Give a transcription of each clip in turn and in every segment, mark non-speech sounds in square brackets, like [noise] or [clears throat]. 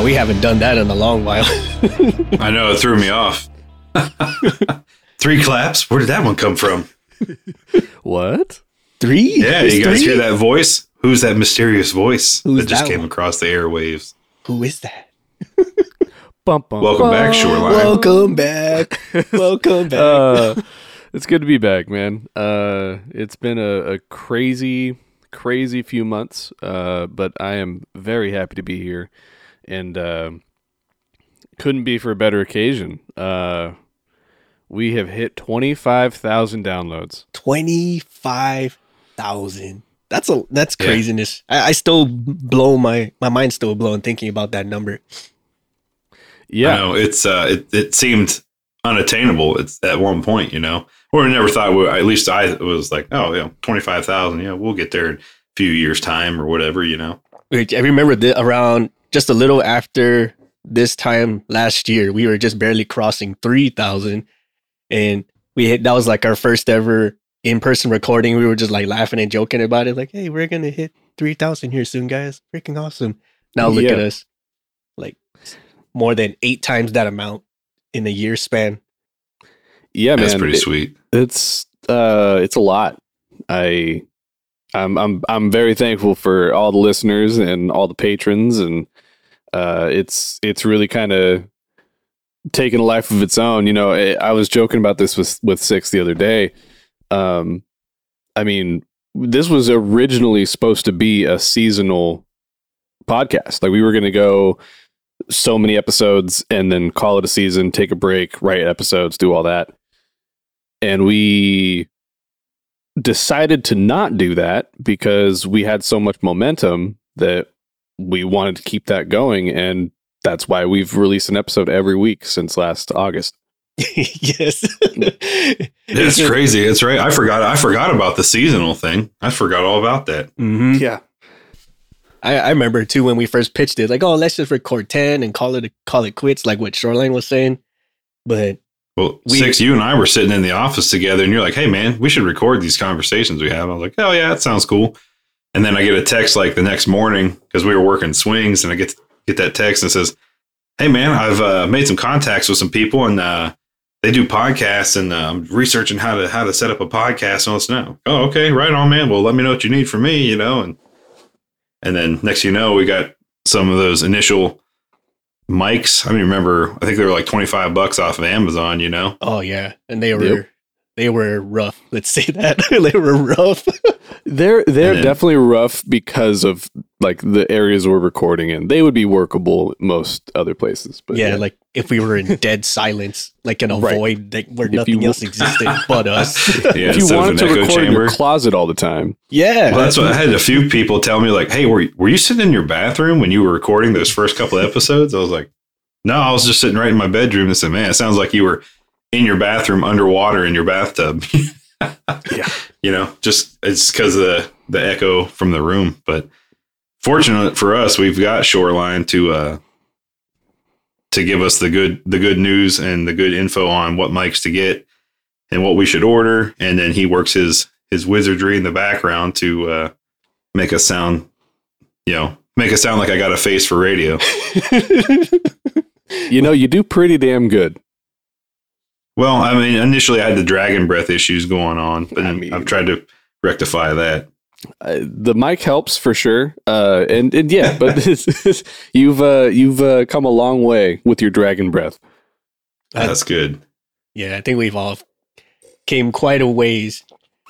Wow, we haven't done that in a long while. [laughs] I know it threw me off. [laughs] Three claps. Where did that one come from? What? Three? Yeah, There's you guys three? hear that voice? Who's that mysterious voice Who's that just that came one? across the airwaves? Who is that? [laughs] Bum, bum, Welcome back. Shoreline. Welcome back. Welcome back. Uh, it's good to be back, man. Uh, it's been a, a crazy, crazy few months, uh, but I am very happy to be here, and uh, couldn't be for a better occasion. Uh, we have hit twenty five thousand downloads. Twenty five thousand. That's a that's Yeah. craziness. I, I still blow my my mind's still blown thinking about that number. Yeah, know it's uh, it it seemed unattainable. It's at one point, you know, or I never thought. We, at least I was like, oh, yeah, twenty five thousand. Yeah, we'll get there in a few years' time or whatever, you know. Wait, I remember the, around just a little after this time last year, we were just barely crossing three thousand, and we hit. That was like our first ever in person recording. We were just like laughing and joking about it, like, "Hey, we're gonna hit three thousand here soon, guys! Freaking awesome!" Now look Yeah. at us, like more than eight times that amount in a year span. yeah, man. That's pretty It- sweet. It's uh it's a lot. I I'm I'm I'm very thankful for all the listeners and all the patrons and uh it's it's really kind of taken a life of its own. You know, I, I was joking about this with with 6 the other day. Um I mean, this was originally supposed to be a seasonal podcast. Like we were going to go so many episodes and then call it a season, take a break, write episodes, do all that and we decided to not do that because we had so much momentum that we wanted to keep that going and that's why we've released an episode every week since last August. [laughs] yes, [laughs] It's crazy. It's right. I forgot. I forgot about the seasonal thing. I forgot all about that. hmm Yeah. I, I remember too when we first pitched it, like, oh, let's just record ten and call it call it quits, like what Shoreline was saying. But Well, We- six, you and I were sitting in the office together, and you're like, "Hey, man, we should record these conversations we have." I was like, "Oh yeah, that sounds cool." And then I get a text like the next morning because we were working swings, and I get get that text and says, "Hey, man, I've uh, made some contacts with some people, and uh, they do podcasts, and uh, I'm researching how to how to set up a podcast and let's know." Oh, okay, right on, man. Well, let me know what you need from me, you know, and and then next you know, we got some of those initial mics. I mean, remember, I think they were like 25 bucks off of Amazon, you know? oh yeah, and they were Yep. They were rough. [laughs] Let's say that [laughs] they were rough. They're they're then- definitely rough because of like the areas we're recording in. They would be workable most other places, but yeah, like if we were in dead silence, like in a Right. void like, where If nothing w- else existed [laughs] but us. Yeah, if you instead wanted to echo record in your closet all the time, yeah, Well, that's what I had a few people tell me, like, hey, were, were you sitting in your bathroom when you were recording those first couple episodes? I was like, no, I was just sitting right in my bedroom. And said, man, it sounds like you were in your bathroom underwater in your bathtub. [laughs] Yeah. You know, just it's because of the, the echo from the room. But fortunate for us, we've got Shoreline to, uh, to give us the good the good news and the good info on what mics to get and what we should order and then he works his his wizardry in the background to uh make us sound you know make us sound like i got a face for radio [laughs] you know, you do pretty damn good. Well i mean initially i had the dragon breath issues going on but I mean- i've tried to rectify that uh, the mic helps for sure. Uh, and, and yeah, but [laughs] you've uh, you've uh, come a long way with your dragon breath. that's good yeah. I think we've all came quite a ways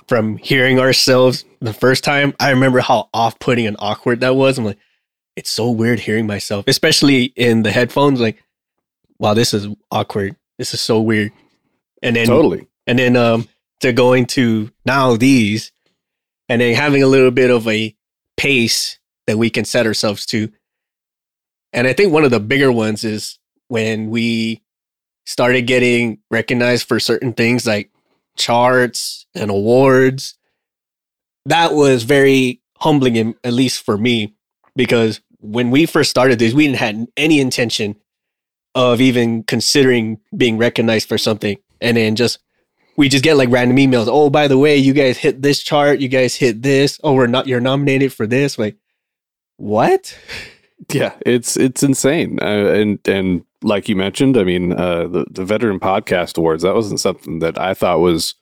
from hearing ourselves the first time. I remember how off putting and awkward that was. I'm like, it's so weird hearing myself, especially in the headphones. Like, wow, this is awkward. This is so weird. And then totally. and then um to going to now these and then having a little bit of a pace that we can set ourselves to. And i think one of the bigger ones is when we started getting recognized for certain things like charts and awards. That was very humbling at least for me because when we first started this we didn't have any intention of even considering being recognized for something and then just we just get like random emails. Oh, by the way, you guys hit this chart. You guys hit this. Oh, we're not. You're nominated for this. Like, what? [laughs] Yeah, it's it's insane, uh, and and like you mentioned, I mean, uh, the the veteran podcast awards that wasn't something that I thought was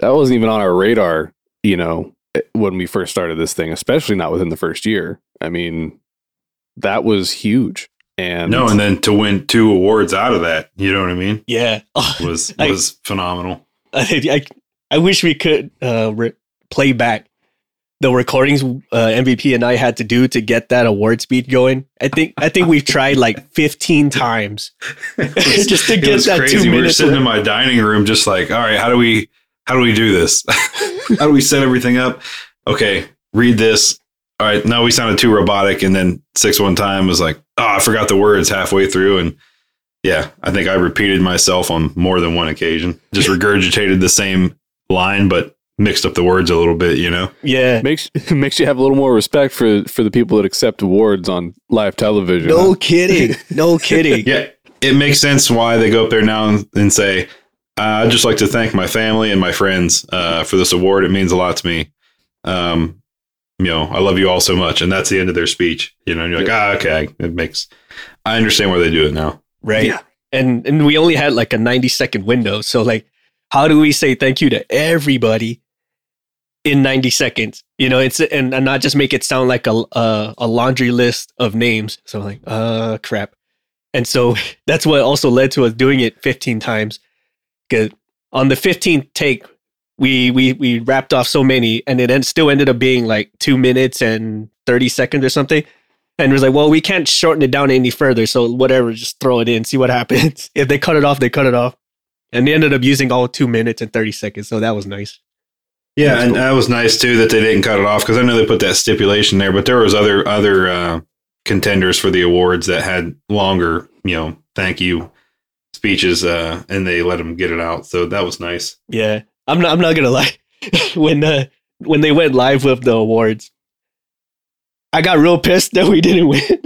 that wasn't even on our radar. You know, when we first started this thing, especially not within the first year. I mean, that was huge. And no, and then to win two awards out of that, you know what I mean? Yeah, [laughs] was I- was phenomenal. I, I, I wish we could uh, re- play back the recordings uh, MVP and I had to do to get that award speech going. I think I think we've tried like [laughs] 15 times just to It get was that crazy. two We were sitting in my dining room, just like, all right, how do we how do we do this? [laughs] how do we set everything up? Okay, read this. All right, no, we sounded too robotic, and then six one time was like, oh, I forgot the words halfway through, and yeah, I think I repeated myself on more than one occasion. Just regurgitated the same line, but mixed up the words a little bit. You know? Yeah. [laughs] makes [laughs] makes you have a little more respect for for the people that accept awards on live television. No kidding. [laughs] No kidding. Yeah, it makes sense why they go up there now and, and say, uh, "I'd just like to thank my family and my friends uh, for this award. It means a lot to me. Um, you know, I love you all so much." And that's the end of their speech. You know, and you're like, "Ah, okay, it makes." I understand why they do it now. Right. Yeah. And and we only had like a 90 second window. So like how do we say thank you to everybody in 90 seconds? You know, it's and, and not just make it sound like a, a a laundry list of names. So I'm like, uh crap. And so [laughs] that's what also led to us doing it 15 times. Cuz on the 15th take we we we wrapped off so many and it en- still ended up being like 2 minutes and 30 seconds or something. And it was like, well, we can't shorten it down any further. So whatever, just throw it in, see what [laughs] happens. if they cut it off, they cut it off. And they ended up using all two minutes and 30 seconds. So that was nice. Yeah, That's and cool. that was nice too that they didn't cut it off because I know they put that stipulation there, but there was other other uh, contenders for the awards that had longer, you know, thank you speeches, uh, and they let them get it out. So that was nice. Yeah. I'm not I'm not gonna lie. [laughs] when uh when they went live with the awards, I got real pissed that we didn't win.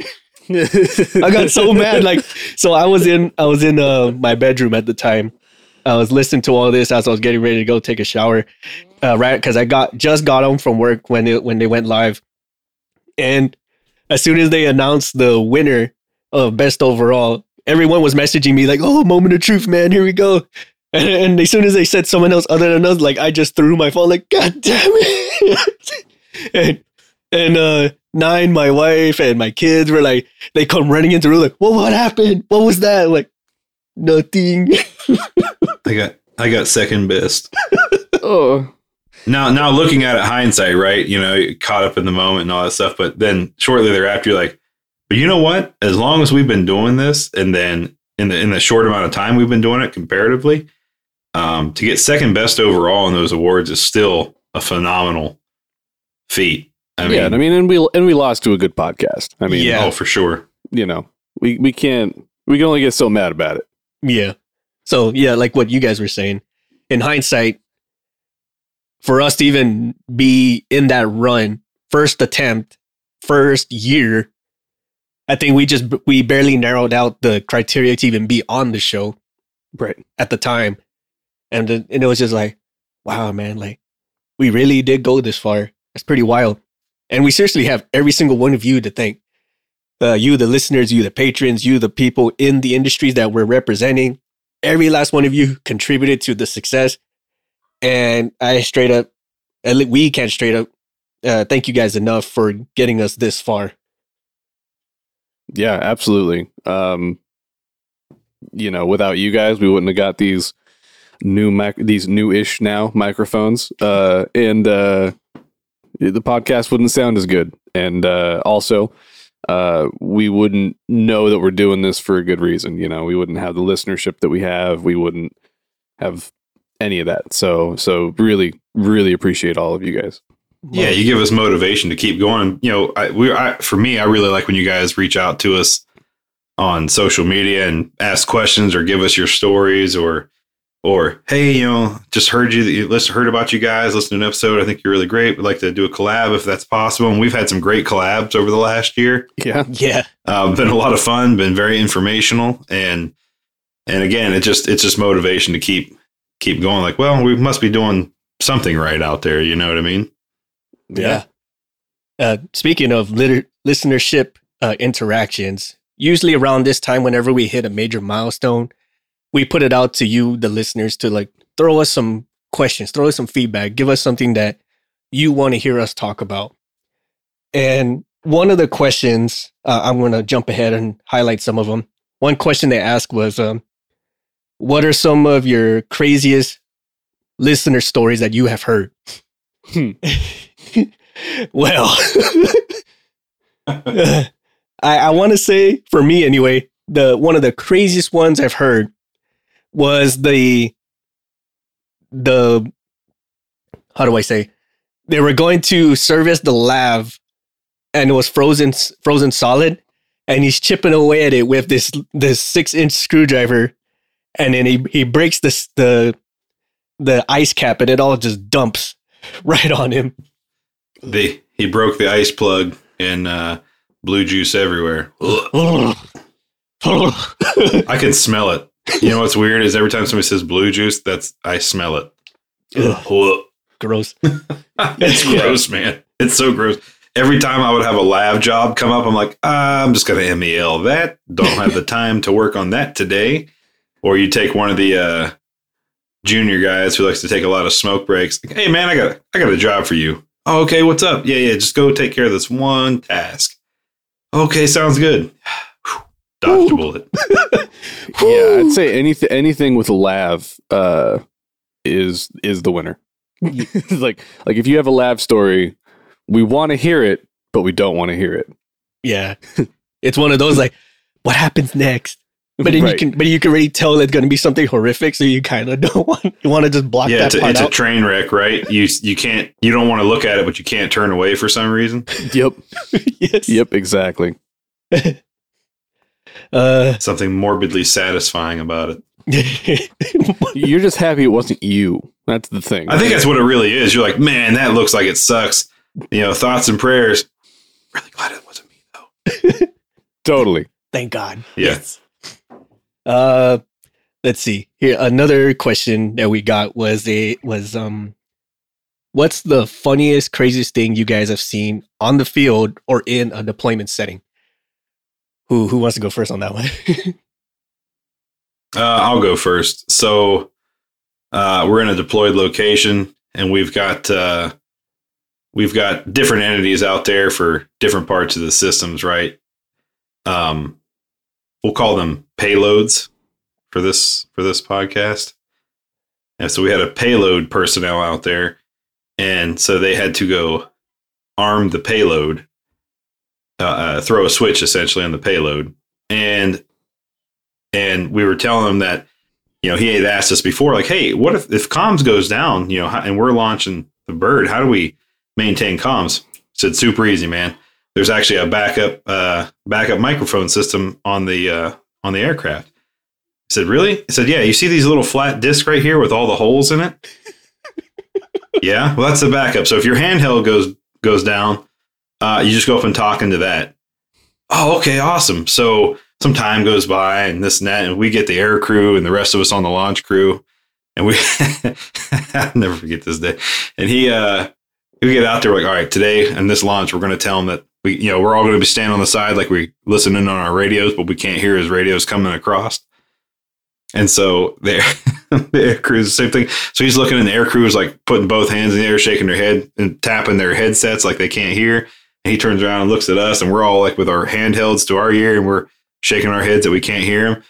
[laughs] I got so mad. Like, so I was in, I was in uh, my bedroom at the time. I was listening to all this as I was getting ready to go take a shower, uh, right? Because I got just got home from work when when they went live, and as soon as they announced the winner of best overall, everyone was messaging me like, "Oh, moment of truth, man! Here we go!" And, and as soon as they said someone else other than us, like I just threw my phone, like, "God damn it!" [laughs] and and uh, nine, my wife and my kids were like they come running into the room like, "Well, what happened? What was that?" Like, nothing. I got I got second best. [laughs] oh, Now, now looking at it hindsight, right? You know, caught up in the moment and all that stuff. But then shortly thereafter, you're like, but you know what? As long as we've been doing this, and then in the in the short amount of time we've been doing it comparatively, um, to get second best overall in those awards is still a phenomenal feat. I mean, yeah, and I mean, and we and we lost to a good podcast. I mean, Yeah. oh for sure. you know, we we can't we can only get so mad about it. Yeah. So yeah, like what you guys were saying. In hindsight, for us to even be in that run, first attempt, first year, I think we just we barely narrowed out the criteria to even be on the show Right. at the time, and then- and it was just like, wow, man, like we really did go this far. That's pretty wild, and we seriously have every single one of you to thank. Uh, you, the listeners, you, the patrons, you, the people in the industries that we're representing. Every last one of you contributed to the success, and I straight up, we can't straight up uh, thank you guys enough for getting us this far. Yeah, absolutely. Um, you know, without you guys, we wouldn't have got these new mic- these new-ish now microphones, uh, and uh, the podcast wouldn't sound as good. And uh, also, uh, we wouldn't know that we're doing this for a good reason. You know, we wouldn't have the listenership that we have. We wouldn't have any of that. So, so really, really appreciate all of you guys. Yeah, you give us motivation to keep going. You know, I, we, I, for me, I really like when you guys reach out to us on social media and ask questions or give us your stories or, or hey, you know, just heard you, you listen, heard about you guys, listened to an episode. I think you're really great. We'd like to do a collab if that's possible. And we've had some great collabs over the last year. Yeah, yeah, Uh, been a lot of fun, been very informational, and and again, it just it's just motivation to keep keep going. Like, well, we must be doing something right out there. You know what I mean? Yeah. Uh, speaking of liter- listenership uh, interactions. Usually around this time, whenever we hit a major milestone, we put it out to you, the listeners, to like throw us some questions, throw us some feedback, give us something that you want to hear us talk about. And one of the questions, uh, I'm going to jump ahead and highlight some of them. One question they asked was, um, "What are some of your craziest listener stories that you have heard?" Hmm. [laughs] well, [laughs] I, I want to say for me anyway, the one of the craziest ones I've heard was the the how do I say they were going to service the lav and it was frozen frozen solid and he's chipping away at it with this this six inch screwdriver and then he, he breaks this the the ice cap and it all just dumps [laughs] right on him The he broke the ice plug and uh, blue juice everywhere. [laughs] I can smell it. You know what's weird is every time somebody says blue juice, that's I smell it. Ugh, gross [laughs] it's Yeah. gross, man. It's so gross. Every time I would have a lav job come up, I'm like, ah, I'm just going to MEL that. Don't have the time to work on that today. Or you take one of the uh, junior guys who likes to take a lot of smoke breaks. Like, hey, man, I got I got a job for you. Oh, okay, what's up? Yeah, yeah, just go take care of this one task. Okay, sounds good. [sighs] Dodged a bullet. [laughs] Yeah, I'd say anything anything with a lav uh, is is the winner. [laughs] like like if you have a lav story, we want to hear it, but we don't want to hear it. yeah [laughs] it's one of those like what happens next but then you can but you can already tell it's going to be something horrific so you kind of [laughs] don't want you want to just block Yeah, that it's, a, part it's a train wreck, right? You you can't you don't want to look at it, but you can't turn away for some reason. Yep. yes Yep. Exactly. Uh Something morbidly satisfying about it. [laughs] You're just happy it wasn't you. That's the thing. I think that's what it really is. You're like, man, that looks like it sucks. You know, thoughts and prayers. Really glad it wasn't me though. [laughs] totally. thank god Yeah. yes uh let's see here another question that we got was a was um what's the funniest craziest thing you guys have seen on the field or in a deployment setting who who wants to go first on that one [laughs] Uh, I'll go first. So uh, we're in a deployed location, and we've got uh, we've got different entities out there for different parts of the systems, right? Um, we'll call them payloads for this for this podcast. And so we had a payload personnel out there, and so they had to go arm the payload, uh, uh, throw a switch essentially on the payload, and and we were telling him that you know he had asked us before like hey what if if comms goes down you know and we're launching the bird how do we maintain comms? Said super easy man. There's actually a backup uh backup microphone system on the uh on the aircraft. I said really? I said yeah you see these little flat discs right here with all the holes in it? [laughs] Yeah well that's the backup. So if your handheld goes goes down uh you just go up and talk into that oh okay awesome so some time goes by and this and that, and we get the air crew and the rest of us on the launch crew, and we [laughs] I'll never forget this day. And he, uh, we get out there like, all right, today and this launch, we're going to tell him that we, you know, we're all going to be standing on the side like we listening on our radios, but we can't hear his radios coming across. And so the, [laughs] the air crew is the same thing. So he's looking, and the air crew is like putting both hands in the air, shaking their head and tapping their headsets like they can't hear. And he turns around and looks at us, and we're all like with our handhelds to our ear, and we're shaking our heads that we can't hear him.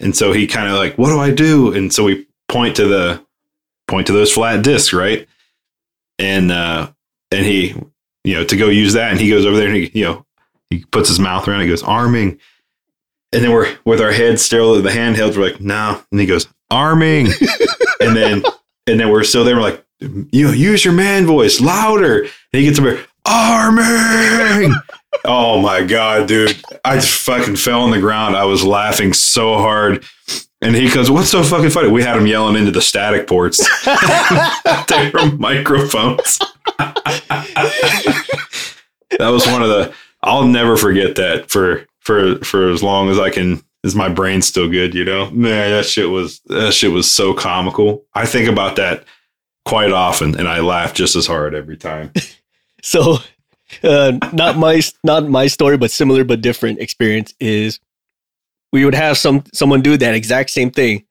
And so he kind of like, what do I do? And so we point to the point to those flat discs, right? And uh and he, you know, to go use that, and he goes over there and he, you know, he puts his mouth around, it, he goes, arming. And then we're with our heads still the handhelds, we're like, no. And he goes, arming. [laughs] and then and then we're still there, we're like, you know, use your man voice louder. And he gets over, arming. [laughs] Oh my god, dude! I just fucking fell on the ground. I was laughing so hard, and he goes, "What's so fucking funny?" We had him yelling into the static ports. [laughs] [laughs] they were microphones. that was one of the. I'll never forget that for for for as long as I can. As my brain's still good, you know. Man, that shit was that shit was so comical. I think about that quite often, and I laugh just as hard every time. [laughs] So uh, not my not my story, but similar but different experience is we would have some someone do that exact same thing,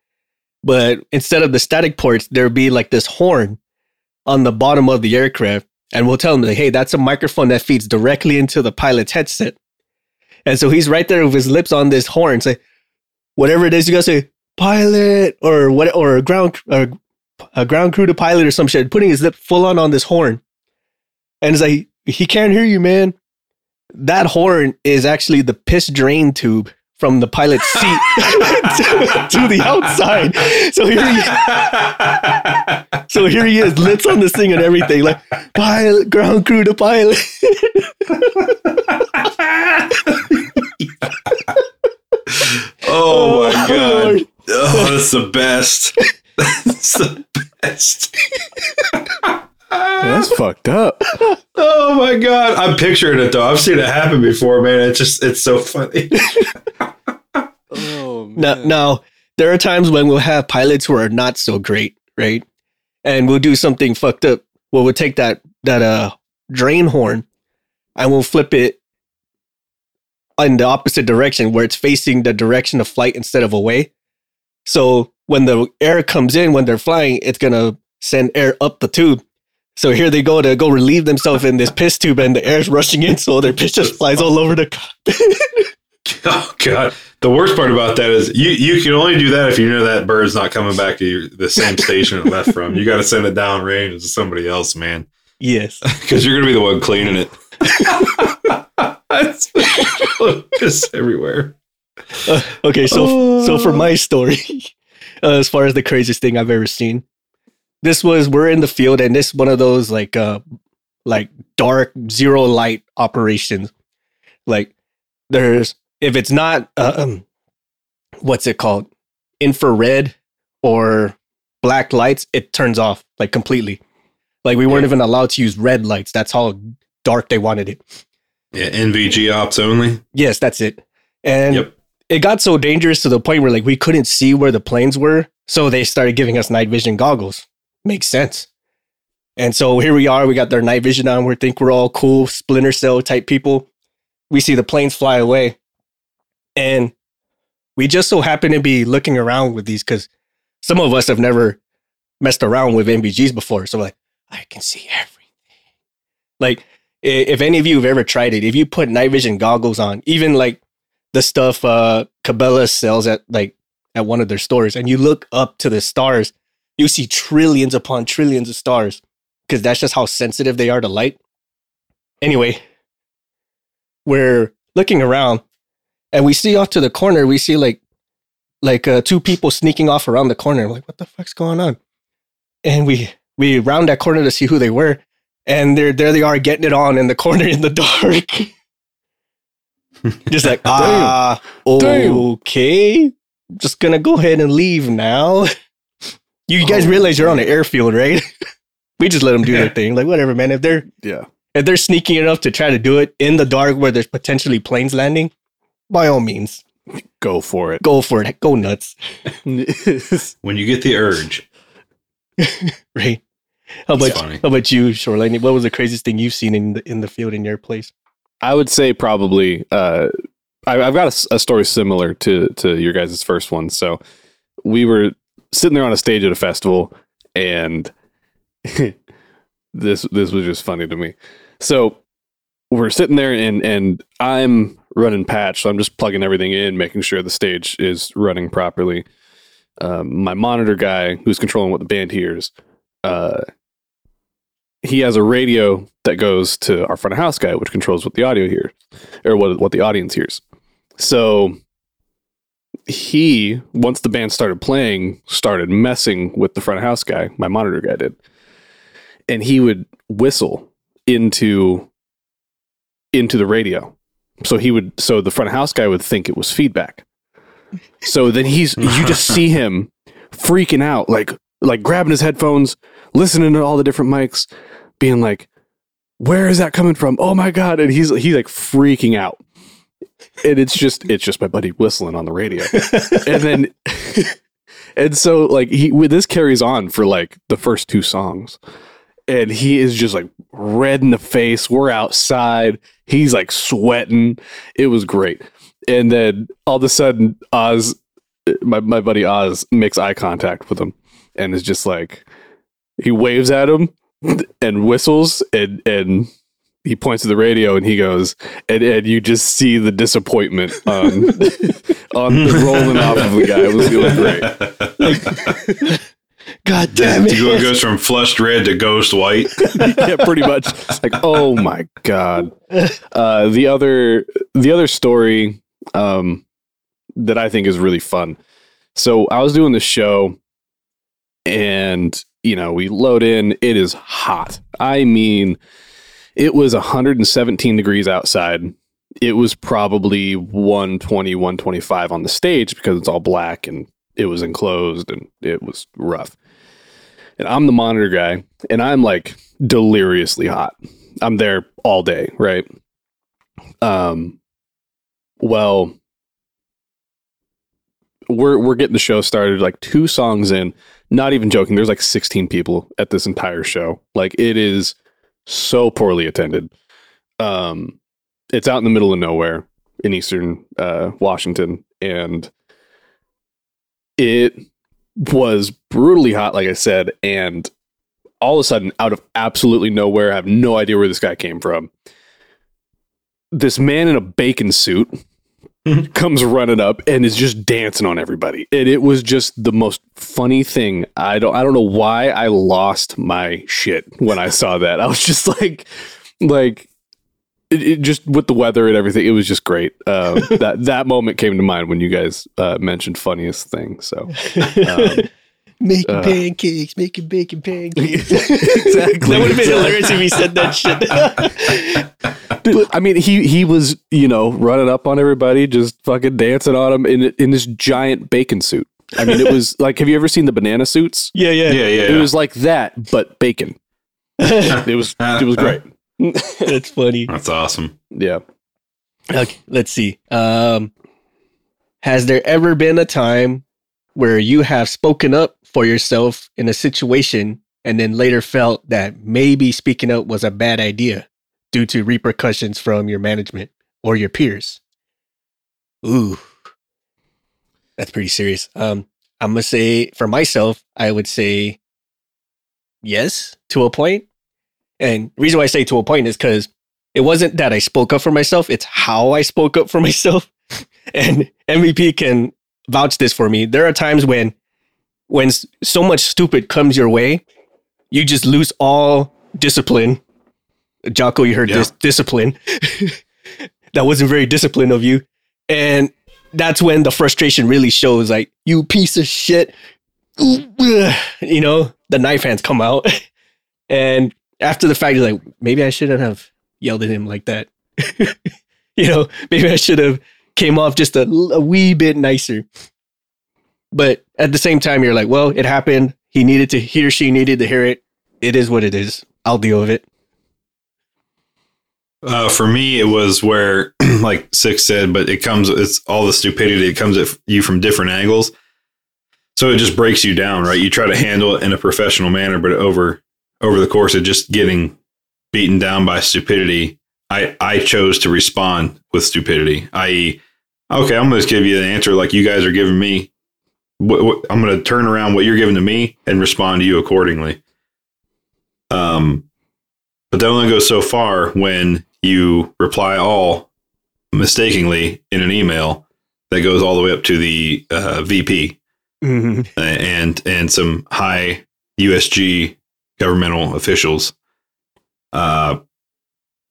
but instead of the static ports, there'd be like this horn on the bottom of the aircraft, and we'll tell him like, "Hey, that's a microphone that feeds directly into the pilot's headset." And so he's right there with his lips on this horn, say, "Whatever it is, you gotta say pilot or what or ground or a ground crew to pilot or some shit, putting his lip full on on this horn." And it's like he can't hear you, man. That horn is actually the piss drain tube from the pilot's seat [laughs] to, to, the outside. So here he, so here he is, lips on this thing and everything, like pilot, ground crew to pilot. [laughs] Oh, oh my god! Oh, that's the best. [laughs] That's the best. That's fucked up. [laughs] Oh my god! I'm picturing it though. I've seen it happen before, man. It's just it's so funny. [laughs] Oh man. Now, now, there are times when we'll have pilots who are not so great, right? And we'll do something fucked up. Well, we'll take that that uh drain horn and we'll flip it in the opposite direction where it's facing the direction of flight instead of away. So when the air comes in when they're flying, it's gonna send air up the tube. So here they go to go relieve themselves in this piss tube, and the air's rushing in, so their piss just flies all over the. [laughs] oh god! The worst part about that is you you can only do that if you know that bird's not coming back to your, the same station it left from. You got to send it down range to somebody else, man, yes. [laughs] because you're gonna be the one cleaning it. [laughs] That's piss everywhere. Uh, okay, so so for my story, uh, as far as the craziest thing I've ever seen, this was we're in the field and this one of those like uh like dark zero light operations. Like there's if it's not uh, um what's it called infrared or black lights, it turns off like completely. Like we weren't Yeah. even allowed to use red lights. That's how dark they wanted it. Yeah, NVG ops only. Yes, that's it. And Yep. it got so dangerous to the point where like we couldn't see where the planes were. So they started giving us night vision goggles. Makes sense. And so here we are, we got their night vision on. We think we're all cool, splinter cell type people. We see the planes fly away. And we just so happen to be looking around with these because some of us have never messed around with NVGs before. So like, I can see everything. Like, if any of you have ever tried it, if you put night vision goggles on, even like the stuff uh Cabela sells at like at one of their stores, and you look up to the stars, you see trillions upon trillions of stars because that's just how sensitive they are to light. Anyway, we're looking around and we see off to the corner, we see like like uh, two people sneaking off around the corner. I'm like, what the fuck's going on? And we we round that corner to see who they were, and there there they are getting it on in the corner in the [laughs] dark. Just like [laughs] ah, Damn. okay, just gonna go ahead and leave now. [laughs] You guys Oh, realize you're on an airfield, right? [laughs] we just let them do their thing. Like whatever, man. If they're Yeah. if they're sneaking enough to try to do it in the dark where there's potentially planes landing, by all means, Go for it. go for it. Go nuts, [laughs] When you get the urge. [laughs] right? How about how about you, Shoreline? What was the craziest thing you've seen in the in the field in your place? I would say probably. Uh, I, I've got a story similar to to your guys' first one. So we were sitting there on a stage at a festival, and [laughs] this this was just funny to me. So we're sitting there, and and I'm running patch, so I'm just plugging everything in, making sure the stage is running properly. Um, my monitor guy, who's controlling what the band hears, uh, he has a radio that goes to our front of house guy, which controls what the audio hears or what what the audience hears. So he, once the band started playing, started messing with the front of house guy. My monitor guy did, and he would whistle into into the radio. So he would, so the front of house guy would think it was feedback. So then he's, you just [laughs] see him freaking out, like like grabbing his headphones, listening to all the different mics, being like, "Where is that coming from? Oh my god!" And he's he's like freaking out, and it's just it's just my buddy whistling on the radio, and then [laughs] and so like he this carries on for like the first two songs, and he is just like red in the face. We're outside. He's like sweating. It was great. And then all of a sudden, Oz, my, my buddy Oz, makes eye contact with him and is just like, he waves at him and whistles and, and he points to the radio and he goes, and, and you just see the disappointment on, [laughs] on the rolling off of the guy. It was, it was great. [laughs] God damn It it. goes from flushed red to ghost white. [laughs] yeah, pretty much. Like, oh my god. Uh, the other the other story um, that I think is really fun. So I was doing the show, and you know we load in. It is hot. I mean, it was 117 degrees outside. It was probably 120, 125 on the stage because it's all black and it was enclosed and it was rough. And I'm the monitor guy, and I'm like deliriously hot. I'm there all day, right? Um well we're we're getting the show started like two songs in, not even joking. There's like 16 people at this entire show. Like it is so poorly attended. Um it's out in the middle of nowhere in eastern uh Washington and it was brutally hot, like I said, and all of a sudden, out of absolutely nowhere, I have no idea where this guy came from. This man in a bacon suit. [laughs] comes running up and is just dancing on everybody. And it was just the most funny thing. I don't I don't know why I lost my shit when I saw that. [laughs] I was just like like it, it just with the weather and everything, it was just great. Uh, [laughs] that that moment came to mind when you guys uh, mentioned funniest thing. So um, making uh, pancakes, making bacon pancakes. [laughs] exactly. That would have been hilarious if he said that shit. [laughs] Dude, I mean, he he was you know running up on everybody, just fucking dancing on them in in this giant bacon suit. I mean, it was [laughs] like, have you ever seen the banana suits? yeah, yeah. Yeah, yeah. It was like that, but bacon. It was it was great. That's funny. That's awesome. Yeah. Okay, let's see. Um, has there ever been a time where you have spoken up for yourself in a situation and then later felt that maybe speaking up was a bad idea due to repercussions from your management or your peers? Ooh, that's pretty serious. Um, I'm gonna say for myself, I would say yes to a point. And reason why I say to a point is because it wasn't that I spoke up for myself, it's how I spoke up for [laughs] myself. and MVP can vouch this for me. There are times when when so much stupid comes your way, you just lose all discipline. Jocko, you heard Yeah. this discipline. [laughs] that wasn't very disciplined of you. And that's when the frustration really shows like, you piece of shit. [sighs] You know, the knife hands come out. [laughs] and after the fact, you're like, maybe I shouldn't have yelled at him like that. [laughs] you know, maybe I should have came off just a, a wee bit nicer. But at the same time, you're like, well, it happened. He needed to, he or she needed to hear it. It is what it is. I'll deal with it. Uh, for me, it was where, [clears throat] like Six said, but it comes, it's all the stupidity. It comes at you from different angles. So it just breaks you down, right? You try to handle it in a professional manner, but over, over the course of just getting beaten down by stupidity, I, I chose to respond with stupidity, i.e., okay, I'm going to give you the answer like you guys are giving me. What, what, I'm going to turn around what you're giving to me and respond to you accordingly. Um, but that only goes so far when you reply all mistakenly in an email that goes all the way up to the uh, VP Mhm. and and some high USG governmental officials. Uh,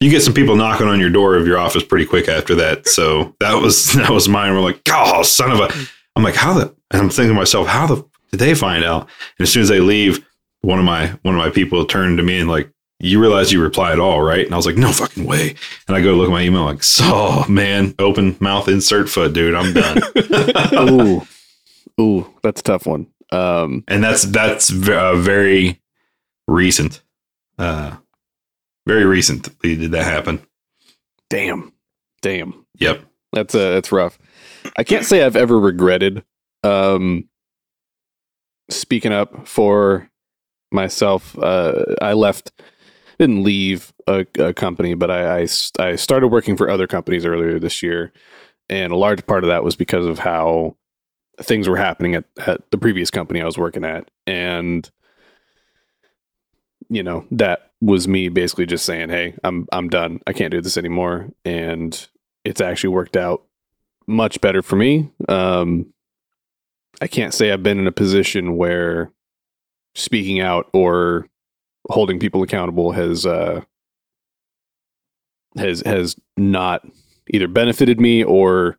you get some people knocking on your door of your office pretty quick after that. So that was [laughs] that was mine. We're like, oh, son of a! I'm like, how the? And I'm thinking to myself, how the did they find out? And as soon as they leave, one of my one of my people turned to me and like, you realize you replied all right? And I was like, no fucking way. And I go look at my email like, so man, open mouth, insert foot, dude. I'm done. [laughs] Ooh. Ooh, that's a tough one. Um, and that's that's v- uh, very recent. Uh, very recently did that happen. damn. Damn. Yep. That's uh that's rough. I can't say I've ever regretted um speaking up for myself. Uh, I left, didn't leave a, a company, but I I started working for other companies earlier this year, and a large part of that was because of how things were happening at, at the previous company I was working at, and you know that was me basically just saying, "Hey, I'm I'm done. I can't do this anymore," and it's actually worked out much better for me. Um, I can't say I've been in a position where speaking out or holding people accountable has uh, has has not either benefited me or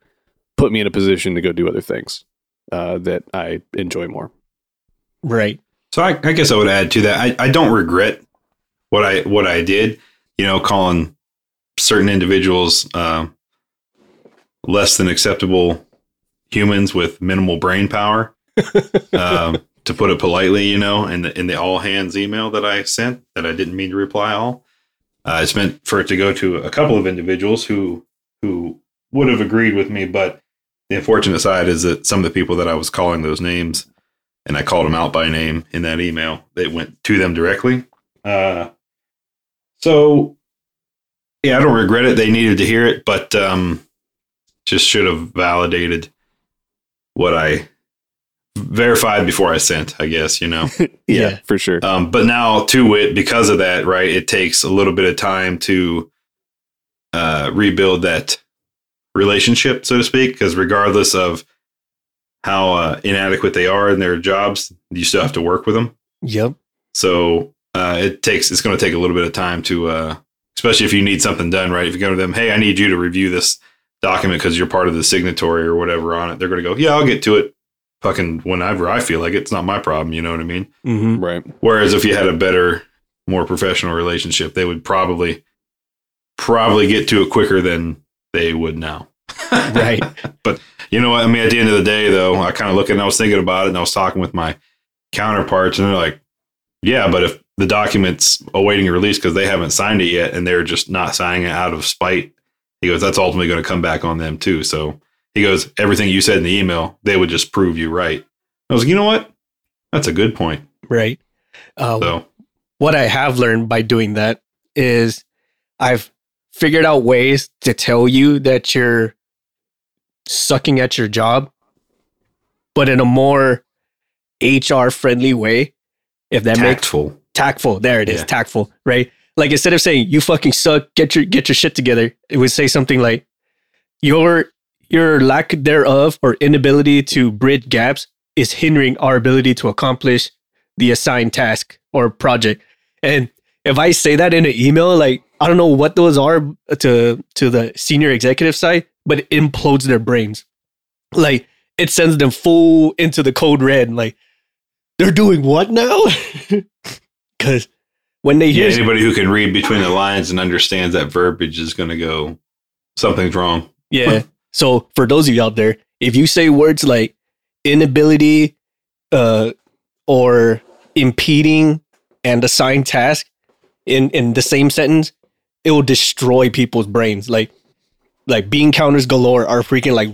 put me in a position to go do other things uh, that I enjoy more. Right. So I, I guess I would add to that. I, I don't regret what I what I did. You know, calling certain individuals uh, less than acceptable humans with minimal brain power, [laughs] um, to put it politely. You know, in the in the all hands email that I sent that I didn't mean to reply all. Uh, it's meant for it to go to a couple of individuals who who would have agreed with me, but the unfortunate side is that some of the people that I was calling those names and I called them out by name in that email. It went to them directly. Uh, so, yeah, I don't regret it. They needed to hear it, but um, just should have validated what I verified before I sent. I guess you know. [laughs] Yeah. for sure. Um, but now to it, because of that, right, it takes a little bit of time to uh, rebuild that relationship, so to speak, because regardless of how uh, inadequate they are in their jobs, you still have to work with them. Yep. So uh, it takes it's going to take a little bit of time to, uh, especially if you need something done, right? If you go to them, hey, I need you to review this document because you're part of the signatory or whatever on it, they're going to go, yeah, I'll get to it. Fucking whenever I feel like it. it's not my problem. You know what I mean? Mm-hmm. right. Whereas if you had a better, more professional relationship, they would probably probably get to it quicker than they would now. [laughs] [laughs] Right. But you know what? I mean, at the end of the day, though, I kind of look at and I was thinking about it and I was talking with my counterparts and they're like, yeah, but if the document's awaiting release because they haven't signed it yet and they're just not signing it out of spite, he goes, that's ultimately going to come back on them too. So he goes, everything you said in the email, they would just prove you right. I was like, you know what? That's a good point. Right. Uh, So, what I have learned by doing that is I've figured out ways to tell you that you're sucking at your job, but in a more HR friendly way. If that makes tactful. tactful, there it is, Yeah. tactful, right? Like instead of saying you fucking suck, get your get your shit together, it would say something like your your lack thereof or inability to bridge gaps is hindering our ability to accomplish the assigned task or project. And if I say that in an email, like I don't know what those are to to the senior executive side, but it implodes their brains. Like it sends them full into the code red. Like they're doing what now? [laughs] Because when they Yeah, hear anybody who can read between the lines and understands that verbiage is going to go, something's wrong. Yeah. [laughs] So for those of you out there, if you say words like inability uh, or impeding and assigned task in, in the same sentence, it will destroy people's brains. Like like bean counters galore are freaking like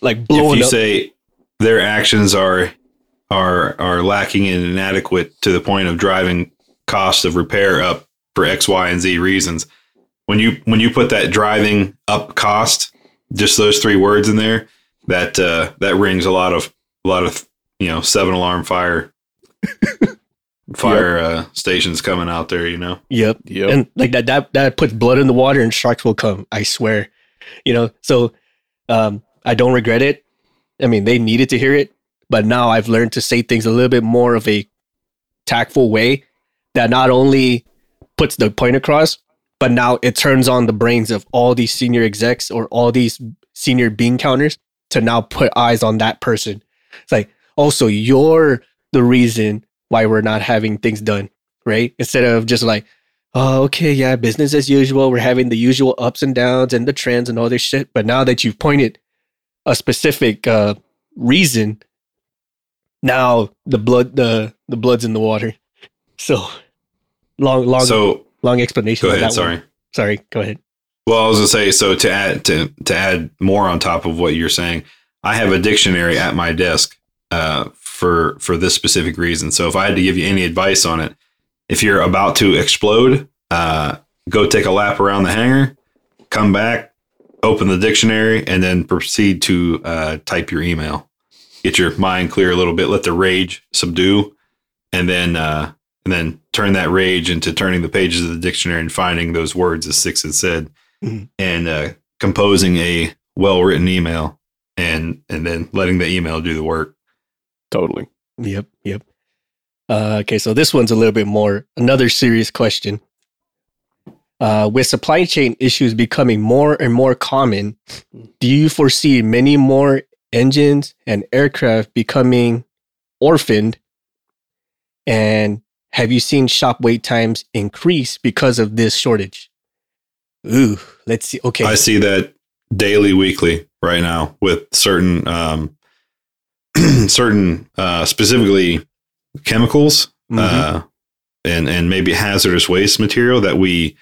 like blowing. if you up. say their actions are are are lacking and inadequate to the point of driving cost of repair up for X, Y, and Z reasons, when you when you put that driving up cost, just those three words in there, that uh, that rings a lot of a lot of you know seven alarm fire [laughs] fire uh, stations coming out there. You know, yep. Yep. And like that that that puts blood in the water and sharks will come. I swear. You know, so um I don't regret it. I mean, they needed to hear it, but now I've learned to say things a little bit more of a tactful way that not only puts the point across, but now it turns on the brains of all these senior execs or all these senior bean counters to now put eyes on that person. It's like, also, you're the reason why we're not having things done, right? Instead of just like, oh, okay, yeah, business as usual. We're having the usual ups and downs and the trends and all this shit. But now that you've pointed a specific uh, reason, now the blood, the the blood's in the water. So long, long, so long explanation. go ahead. that Sorry. one. sorry. Go ahead. Well, I was gonna say so to add to to add more on top of what you're saying. I have a dictionary at my desk uh, for for this specific reason. So if I had to give you any advice on it, if you're about to explode, uh, go take a lap around the hangar, come back, open the dictionary, and then proceed to uh, type your email. Get your mind clear a little bit. Let the rage subdue, and then uh, and then turn that rage into turning the pages of the dictionary and finding those words as Six had said, Mhm. and uh, composing a well written email, and and then letting the email do the work. Totally. Yep, yep. Uh, okay, so this one's a little bit more another serious question. Uh, with supply chain issues becoming more and more common, do you foresee many more engines and aircraft becoming orphaned? And have you seen shop wait times increase because of this shortage? Ooh, let's see. Okay, I see that daily, weekly right now with certain, um, [clears throat] certain, uh, specifically chemicals, Mhm. uh, and, and maybe hazardous waste material that we,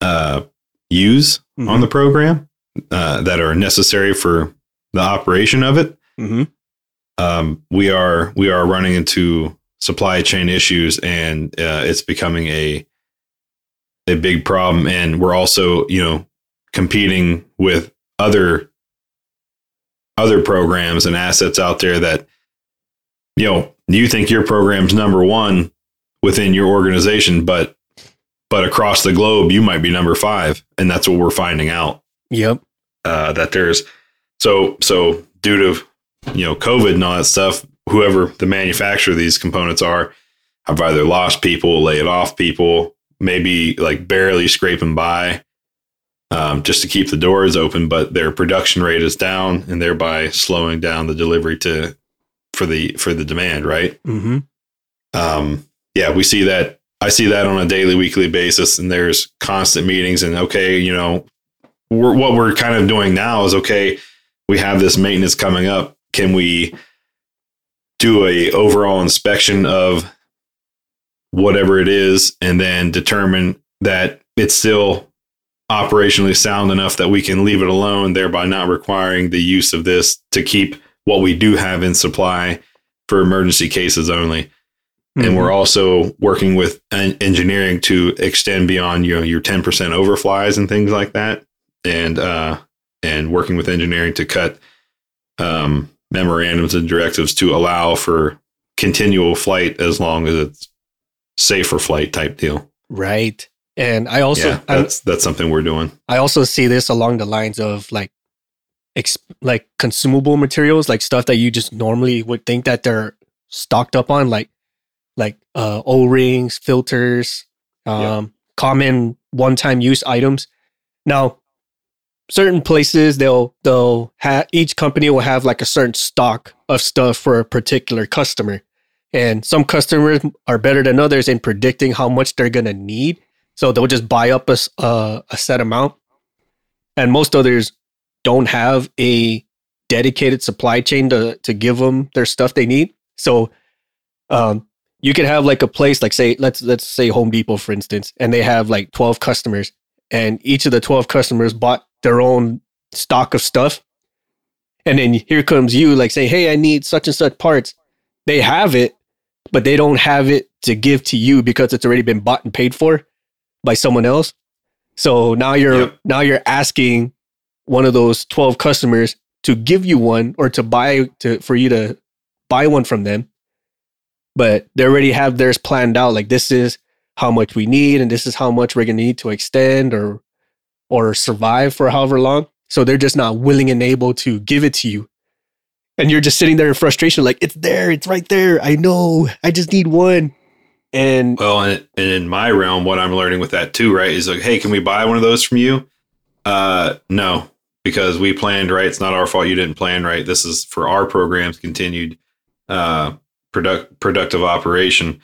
uh, use Mhm. on the program, uh, that are necessary for the operation of it. Mm-hmm. Um, we are, we are running into supply chain issues and, uh, it's becoming a, a big problem. And we're also, you know, competing with other other programs and assets out there that you know you think your program's number one within your organization but but across the globe you might be number five and that's what we're finding out Yep. uh, that there's so so due to you know covid and all that stuff whoever the manufacturer of these components are have either lost people laid off people maybe like barely scraping by um, just to keep the doors open, but their production rate is down, and thereby slowing down the delivery to for the for the demand. Right? Mm-hmm. Um, yeah, we see that. I see that on a daily, weekly basis, and there's constant meetings. And okay, you know, we're, what we're kind of doing now is okay. We have this maintenance coming up. Can we do a overall inspection of whatever it is, and then determine that it's still operationally sound enough that we can leave it alone, thereby not requiring the use of this to keep what we do have in supply for emergency cases only. And we're also working with en- engineering to extend beyond you know your 10% overflies and things like that, and uh, and working with engineering to cut um, memorandums and directives to allow for continual flight as long as it's safe for flight type deal. right. And I also yeah, I'm- that's that's something we're doing. I also see this along the lines of like ex- like consumable materials, like stuff that you just normally would think that they're stocked up on, like like uh, O rings, filters, um, Yeah. common one time use items. Now, certain places they'll they'll have each company will have like a certain stock of stuff for a particular customer, and some customers are better than others in predicting how much they're gonna need. So they'll just buy up a, a set amount. And most others don't have a dedicated supply chain to, to give them their stuff they need. So um, you could have like a place like say let's let's say Home Depot for instance, and they have like 12 customers and each of the 12 customers bought their own stock of stuff. And then here comes you like say, "Hey, I need such and such parts." They have it, but they don't have it to give to you because it's already been bought and paid for by someone else. So now you're Yep. now you're asking one of those 12 customers to give you one or to buy to for you to buy one from them. But they already have theirs planned out like this is how much we need and this is how much we're going to need to extend or or survive for however long. So they're just not willing and able to give it to you. And you're just sitting there in frustration like it's there, it's right there. I know. I just need one. And Well, and, in my realm, what I'm learning with that too, right, is like, hey, can we buy one of those from you? Uh, no, because we planned right. It's not our fault you didn't plan right. This is for our program's continued uh, product productive operation.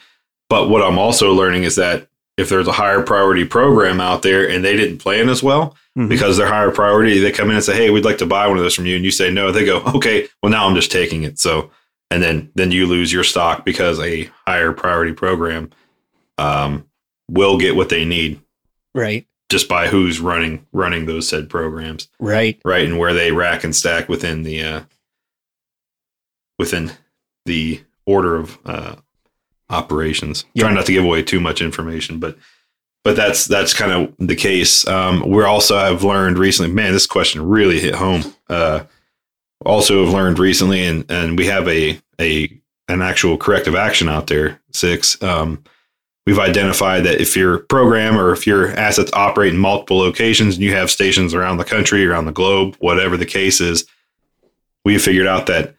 But what I'm also learning is that if there's a higher priority program out there and they didn't plan as well Mhm. because they're higher priority, they come in and say, "Hey, we'd like to buy one of those from you," and you say no. They go, "Okay, well now I'm just taking it." So and then then you lose your stock because a higher priority program um, will get what they need right, just by who's running running those said programs, right. right, and where they rack and stack within the uh, within the order of uh, operations. Yeah. Trying not to give away too much information, but but that's that's kind of the case. Um, we're also have learned recently. Man, this question really hit home. Uh, also have learned recently, and and we have a a an actual corrective action out there. Six. Um, we've identified that if your program or if your assets operate in multiple locations and you have stations around the country, around the globe, whatever the case is, we have figured out that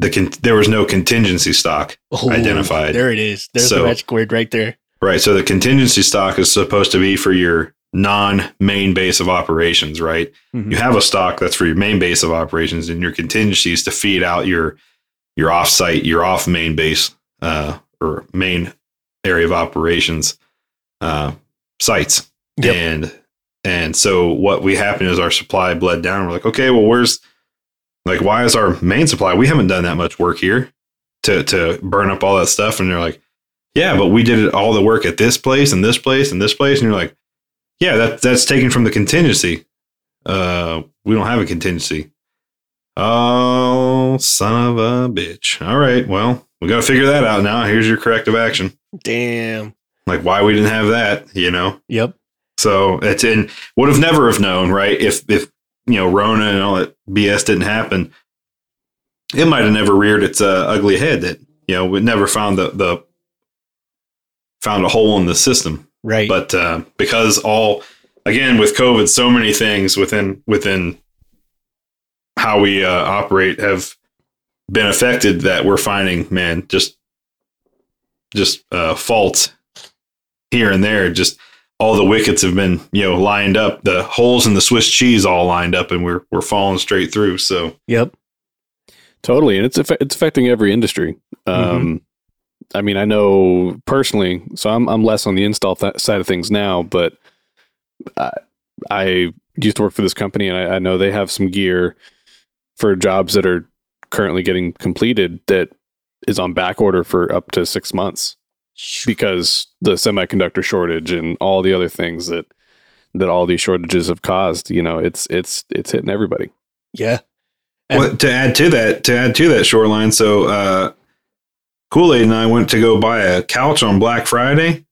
the con- there was no contingency stock Ooh, identified. There it is. There's So- the magic word right there. Right. So the contingency stock is supposed to be for your non main base of operations, right? Mhm. You have a stock that's for your main base of operations and your contingencies to feed out your your off site, your off main base uh, or main area of operations uh, sites. Yep. And and so what we happened is our supply bled down. We're like, okay, well, where's like why is our main supply? We haven't done that much work here to to burn up all that stuff. And they're like, yeah, but we did all the work at this place and this place and this place. And you're like, yeah, that that's taken from the contingency. Uh, we don't have a contingency. Oh, son of a bitch. All right, well, we got to figure that out now. Here's your corrective action. Damn. Like why we didn't have that, you know? Yep. So it's in would have never have known, right? If if you know Rona and all that BS didn't happen, it might have never reared its uh, ugly head. That you know we never found the the found a hole in the system. Right. But uh, because all again with COVID, so many things within within how we uh, operate have been affected that we're finding, man, just just uh, faults here and there. Just all the wickets have been you know lined up, the holes in the Swiss cheese all lined up, and we're we're falling straight through. So yep. Totally, and it's it's affecting every industry. Um, I mean, I know personally, so I'm I'm less on the install th- side of things now, but I, I used to work for this company, and I, I know they have some gear for jobs that are currently getting completed that is on back order for up to six months because the semiconductor shortage and all the other things that that all these shortages have caused. You know, it's it's it's hitting everybody. Yeah. And- Well, to add to that, to add to that shoreline, so uh, Kool Aid and I went to go buy a couch on Black Friday.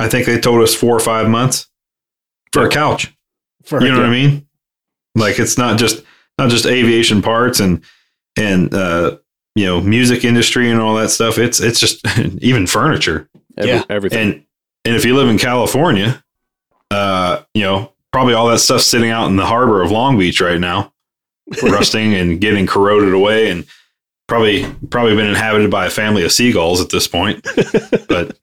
I think they told us four or five months for a couch. For You know what I mean? Like it's not just not just aviation parts and and uh, you know music industry and all that stuff. It's it's just [laughs] even furniture. Every, Yeah. everything. And and if you live in California, uh, you know probably all that stuff sitting out in the harbor of Long Beach right now, [laughs] rusting and getting corroded away, and probably probably been inhabited by a family of seagulls at this point. [laughs] but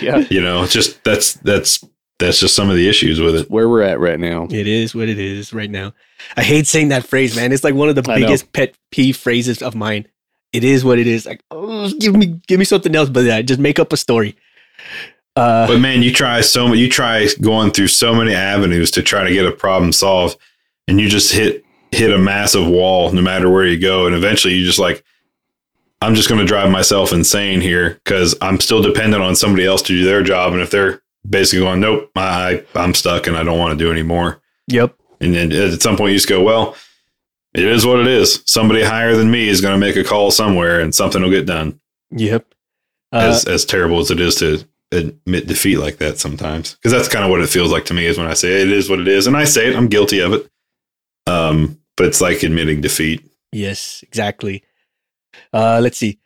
yeah, you know, just that's that's that's just some of the issues with it. where we're at right now. It is what it is right now. I hate saying that phrase, man. It's like one of the I know. biggest pet peeve phrases of mine. It is what it is. Like, oh, give me, give me something else, but yeah, just make up a story. Uh, But man, you try so mu- you try going through so many avenues to try to get a problem solved, and you just hit hit a massive wall no matter where you go, and eventually you just like, I'm just going to drive myself insane here because I'm still dependent on somebody else to do their job, and if they're basically going, nope, I I'm stuck and I don't want to do anymore, yep. And then at some point you just go, well, it is what it is. Somebody higher than me is going to make a call somewhere, and something will get done. Yep. Uh, as as terrible as it is to admit defeat like that sometimes because that's kind of what it feels like to me is when i say it is what it is and i say it i'm guilty of it um but it's like admitting defeat yes, exactly. Uh, let's see.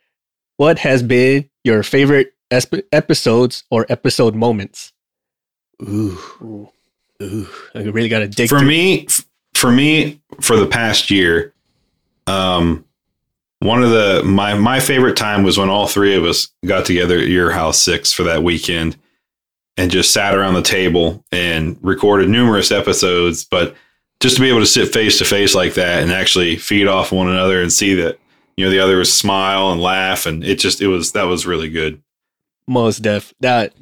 What has been your favorite esp- episodes or episode moments? Ooh, ooh, I really got to dig. for through- me for me for the past year um one of the my my favorite time was when all three of us got together at your house six for that weekend and just sat around the table and recorded numerous episodes but just to be able to sit face to face like that and actually feed off one another and see that you know the other was smile and laugh and it just it was that was really good most def that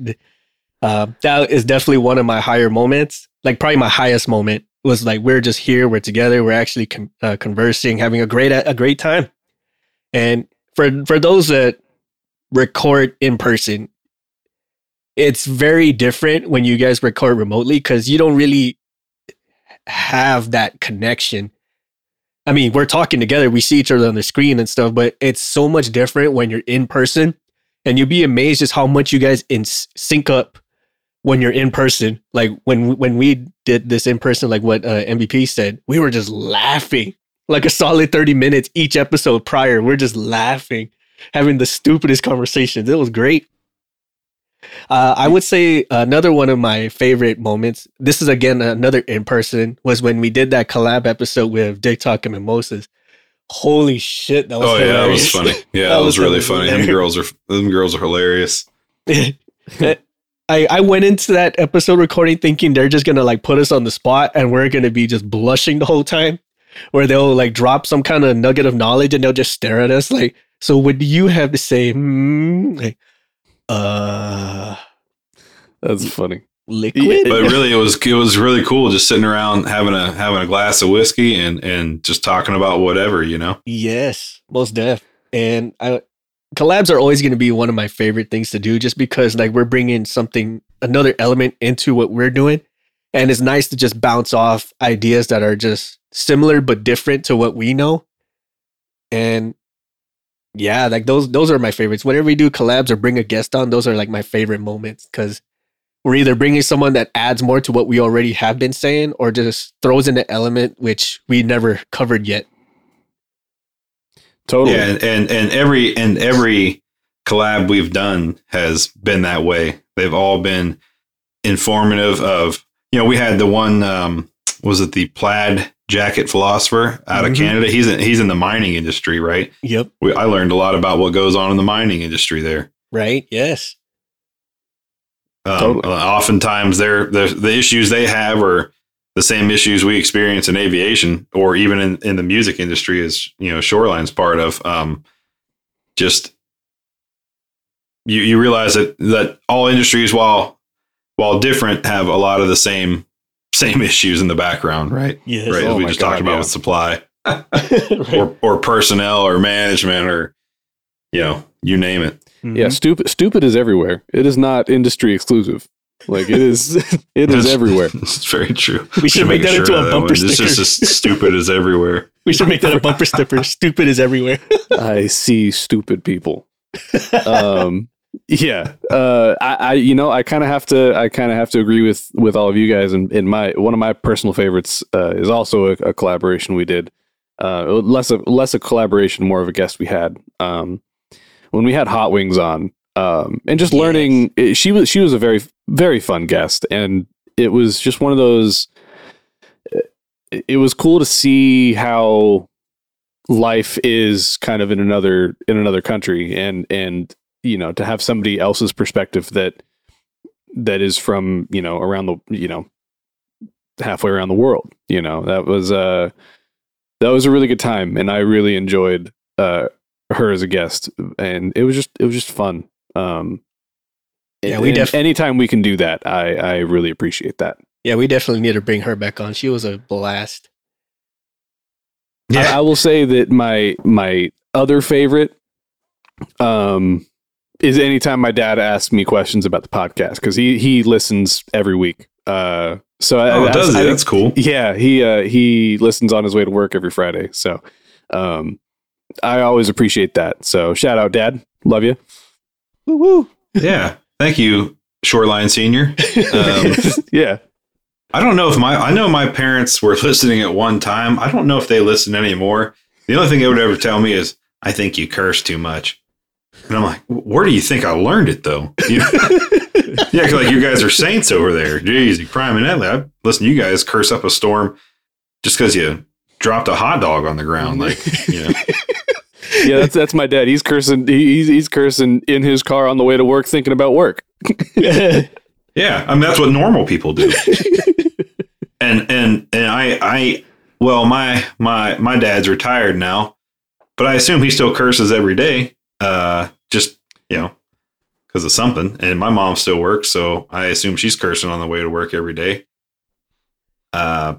uh, that is definitely one of my higher moments. Like probably my highest moment was like we're just here we're together we're actually con- uh, conversing having a great a great time. And for for those that record in person it's very different when you guys record remotely because you don't really have that connection. I mean, we're talking together, we see each other on the screen and stuff, but it's so much different when you're in person. And you'd be amazed just how much you guys in sync up when you're in person. Like when when we did this in person, like what uh, MVP said, we were just laughing like a solid 30 minutes each episode prior. We're just laughing, having the stupidest conversations. It was great. Uh, I would say another one of my favorite moments. This is again another in person was when we did that collab episode with Dick Talk and Mimosas. Holy shit, that was oh hilarious. yeah, that was funny. [laughs] Yeah, that, That was, was really funny. Them girls are them girls are hilarious. [laughs] I, I went into that episode recording thinking they're just gonna like put us on the spot and we're gonna be just blushing the whole time, where they'll like drop some kind of nugget of knowledge and they'll just stare at us like, so what do you have to say? Hmm, like, uh, That's funny. liquid. Yeah, But really, it was it was really cool just sitting around having a having a glass of whiskey and and just talking about whatever you know. Yes, most def. And I collabs are always going to be one of my favorite things to do, just because like we're bringing something another element into what we're doing, and it's nice to just bounce off ideas that are just similar but different to what we know. And yeah, like those those are my favorites. Whenever we do collabs or bring a guest on, those are like my favorite moments because we're either bringing someone that adds more to what we already have been saying, or just throws in an element which we never covered yet. Totally. Yeah, and, and and every and every collab we've done has been that way. They've all been informative. Of you know, we had the one um, was it the plaid jacket philosopher out of Canada. He's in, he's in the mining industry, right? Yep. We, I learned a lot about what goes on in the mining industry there. Right. Yes. Um, Totally. Oftentimes, they're, the the issues they have are the same issues we experience in aviation, or even in, in the music industry, as you know, Shoreline's part of. Um, just you you realize that that all industries, while while different, have a lot of the same same [laughs] issues in the background, right? Yes. right, Oh we my just talked about yeah. with supply right. [laughs] or or personnel or management or you know you name it. Yeah, Mhm. stupid stupid is everywhere. It is not industry exclusive. Like it is [laughs] it is everywhere. [laughs] It's very true. We should make that into a bumper It's sticker. just as stupid as everywhere. [laughs] We should make that a bumper sticker. Stupid is everywhere. I see stupid people. Um yeah. Uh I, I you know, I kinda have to I kinda have to agree with with all of you guys and in my one of my personal favorites uh is also a, a collaboration we did. Uh less of less a collaboration, more of a guest we had. Um when we had Hot Wings on, um, and just Yes. learning, she was she was a very very fun guest, and it was just one of those. It, it was cool to see how life is kind of in another in another country, and and you know to have somebody else's perspective that that is from you know around the you know halfway around the world. You know that was uh that was a really good time, and I really enjoyed uh her as a guest, and it was just it was just fun. Um, Yeah, we and def- anytime we can do that, I I really appreciate that. Yeah, we definitely need to bring her back on. She was a blast. I, I will say that my my other favorite um is anytime my dad asks me questions about the podcast because he he listens every week. Uh, so I, Oh, I- does I it? think- That's cool. Yeah, he uh, he listens on his way to work every Friday. So, um, I always appreciate that. So, shout out, Dad. Love you. Woo woo. Yeah. Thank you, Shoreline Senior. Um, [laughs] yeah, I don't know if my I know my parents were listening at one time. I don't know if they listen anymore. The only thing they would ever tell me is, "I think you curse too much," and I'm like, "Where do you think I learned it, though?" [laughs] You know? [laughs] yeah, 'cause, like you guys are saints over there. Jeez, you prime and Edley. I listen. You guys curse up a storm just because you dropped a hot dog on the ground. Like, you know, [laughs] yeah. That's that's my dad. He's cursing. He's he's cursing in his car on the way to work, thinking about work. [laughs] yeah. I mean, that's what normal people do. [laughs] and and and I I well my my my dad's retired now, but I assume he still curses every day. Uh, just you know, because of something. And my mom still works, so I assume she's cursing on the way to work every day. Uh,